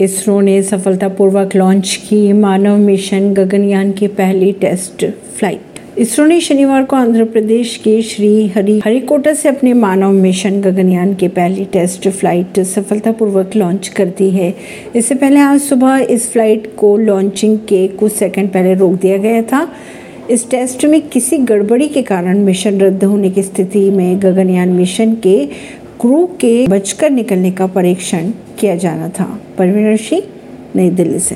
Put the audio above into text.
इसरो ने सफलतापूर्वक लॉन्च की मानव मिशन गगनयान की पहली टेस्ट फ़्लाइट इसरो ने शनिवार को आंध्र प्रदेश के श्री हरि, हरिकोटा से अपने मानव मिशन गगनयान की पहली टेस्ट फ़्लाइट सफलतापूर्वक लॉन्च कर दी है। इससे पहले आज सुबह इस फ़्लाइट को लॉन्चिंग के कुछ सेकंड पहले रोक दिया गया था। इस टेस्ट में किसी गड़बड़ी के कारण मिशन रद्द होने की स्थिति में गगनयान मिशन के क्रू के बचकर निकलने का परीक्षण किया जाना था। परवीन सिंह नई दिल्ली से।